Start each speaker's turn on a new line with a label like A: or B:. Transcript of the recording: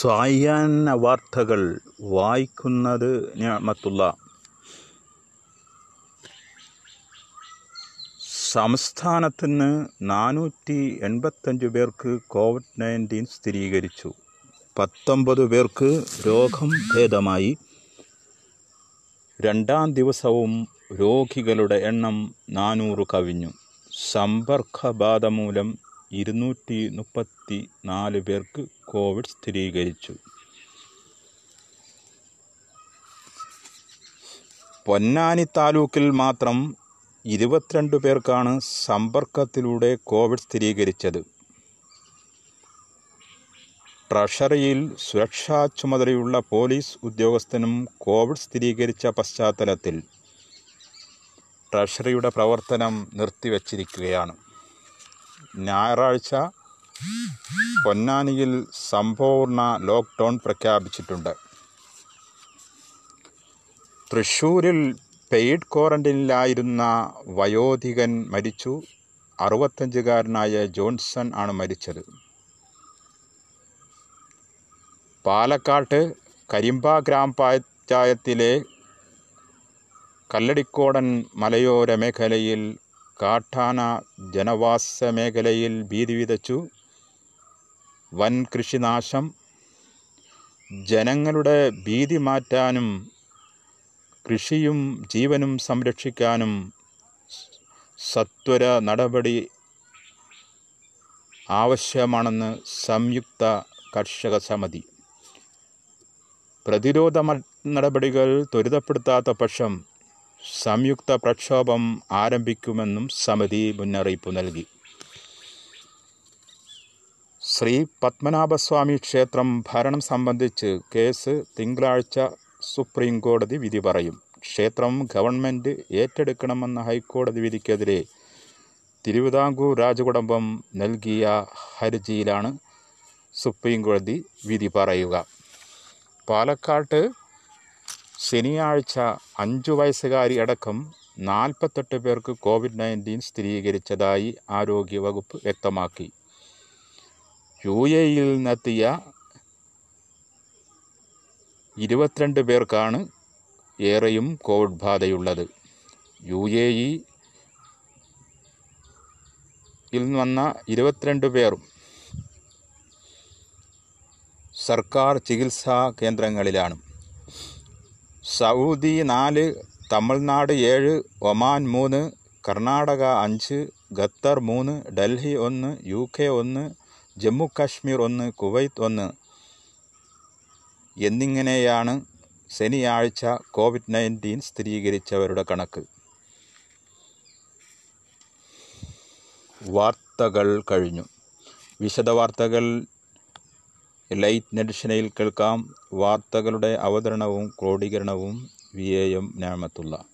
A: സായാഹ്ന വാർത്തകൾ വായിക്കുന്നത് ഞാമത്തുള്ള. സംസ്ഥാനത്തിന് നാനൂറ്റി എൺപത്തഞ്ച് പേർക്ക് കോവിഡ് നയന്റീൻ സ്ഥിരീകരിച്ചു. പത്തൊമ്പത് പേർക്ക് രോഗം ഭേദമായി. രണ്ടാം ദിവസവും രോഗികളുടെ എണ്ണം നാനൂറ് കവിഞ്ഞു. സമ്പർക്കബാധ മൂലം ഇരുന്നൂറ്റി മുപ്പത്തി നാല് പേർക്ക് കോവിഡ് സ്ഥിരീകരിച്ചു. പൊന്നാനി താലൂക്കിൽ മാത്രം ഇരുപത്തിരണ്ട് പേർക്കാണ് സമ്പർക്കത്തിലൂടെ കോവിഡ് സ്ഥിരീകരിച്ചത്. ട്രഷറിയിൽ സുരക്ഷാ ചുമതലയുള്ള പോലീസ് ഉദ്യോഗസ്ഥനും കോവിഡ് സ്ഥിരീകരിച്ച പശ്ചാത്തലത്തിൽ ട്രഷറിയുടെ പ്രവർത്തനം നിർത്തിവച്ചിരിക്കുകയാണ്. ഞായറാഴ്ച പൊന്നാനിയിൽ സമ്പൂർണ ലോക്ക്ഡൗൺ പ്രഖ്യാപിച്ചിട്ടുണ്ട്. തൃശ്ശൂരിൽ പെയ്ഡ് ക്വാറന്റൈനിലായിരുന്ന വയോധികൻ മരിച്ചു. അറുപത്തഞ്ചുകാരനായ ജോൺസൺ ആണ് മരിച്ചത്. പാലക്കാട്ട് കരിമ്പ ഗ്രാമപഞ്ചായത്തിലെ കല്ലടിക്കോടൻ മലയോര മേഖലയിൽ കാട്ടാന ജനവാസ മേഖലയിൽ ഭീതി വിതച്ചു. വൻ കൃഷിനാശം. ജനങ്ങളുടെ ഭീതി മാറ്റാനും കൃഷിയും ജീവനും സംരക്ഷിക്കാനും സത്വര നടപടി ആവശ്യമാണെന്ന് സംയുക്ത കർഷക സമിതി. പ്രതിരോധ നടപടികൾ ത്വരിതപ്പെടുത്താത്ത പക്ഷം സംയുക്ത പ്രക്ഷോഭം ആരംഭിക്കുമെന്നും സമിതി മുന്നറിയിപ്പ് നൽകി. ശ്രീ പത്മനാഭസ്വാമി ക്ഷേത്രം ഭരണം സംബന്ധിച്ച് കേസ് തിങ്കളാഴ്ച സുപ്രീം കോടതി വിധി പറയും. ക്ഷേത്രം ഗവൺമെന്റ് ഏറ്റെടുക്കണമെന്ന ഹൈക്കോടതി വിധിക്കെതിരെ തിരുവിതാംകൂർ രാജകുടുംബം നൽകിയ ഹർജിയിലാണ് സുപ്രീം കോടതി വിധി പറയുക. പാലക്കാട്ട് ശനിയാഴ്ച അഞ്ചു വയസ്സുകാരി അടക്കം നാൽപ്പത്തെട്ട് പേർക്ക് കോവിഡ് നയന്റീൻ സ്ഥിരീകരിച്ചതായി ആരോഗ്യവകുപ്പ് വ്യക്തമാക്കി. യു എ ഇയിൽ നിന്നെത്തിയ ഇരുപത്തിരണ്ട് പേർക്കാണ് ഏറെയും കോവിഡ് ബാധയുള്ളത്. യു എ ഇയിൽ വന്ന ഇരുപത്തിരണ്ട് പേരും സർക്കാർ ചികിത്സാ കേന്ദ്രങ്ങളിലാണ്. സൗദി നാല് തമിഴ്നാട് ഏഴ് ഒമാൻ മൂന്ന് കർണാടക അഞ്ച് ഖത്തർ മൂന്ന് ഡൽഹി ഒന്ന് യു കെ ഒന്ന് ജമ്മു കാശ്മീർ ഒന്ന് കുവൈത്ത് ഒന്ന് എന്നിങ്ങനെയാണ് ശനിയാഴ്ച കോവിഡ് നയന്റീൻ സ്ഥിരീകരിച്ചവരുടെ കണക്ക്. വാർത്തകൾ കഴിഞ്ഞു. വിശദവാർത്തകൾ ലൈറ്റ് നെഡിഷനയിൽ കേൾക്കാം വാർത്തകളുടെ അവതരണവും ക്രോഡീകരണവും. V A M ഞാമത്തുള്ള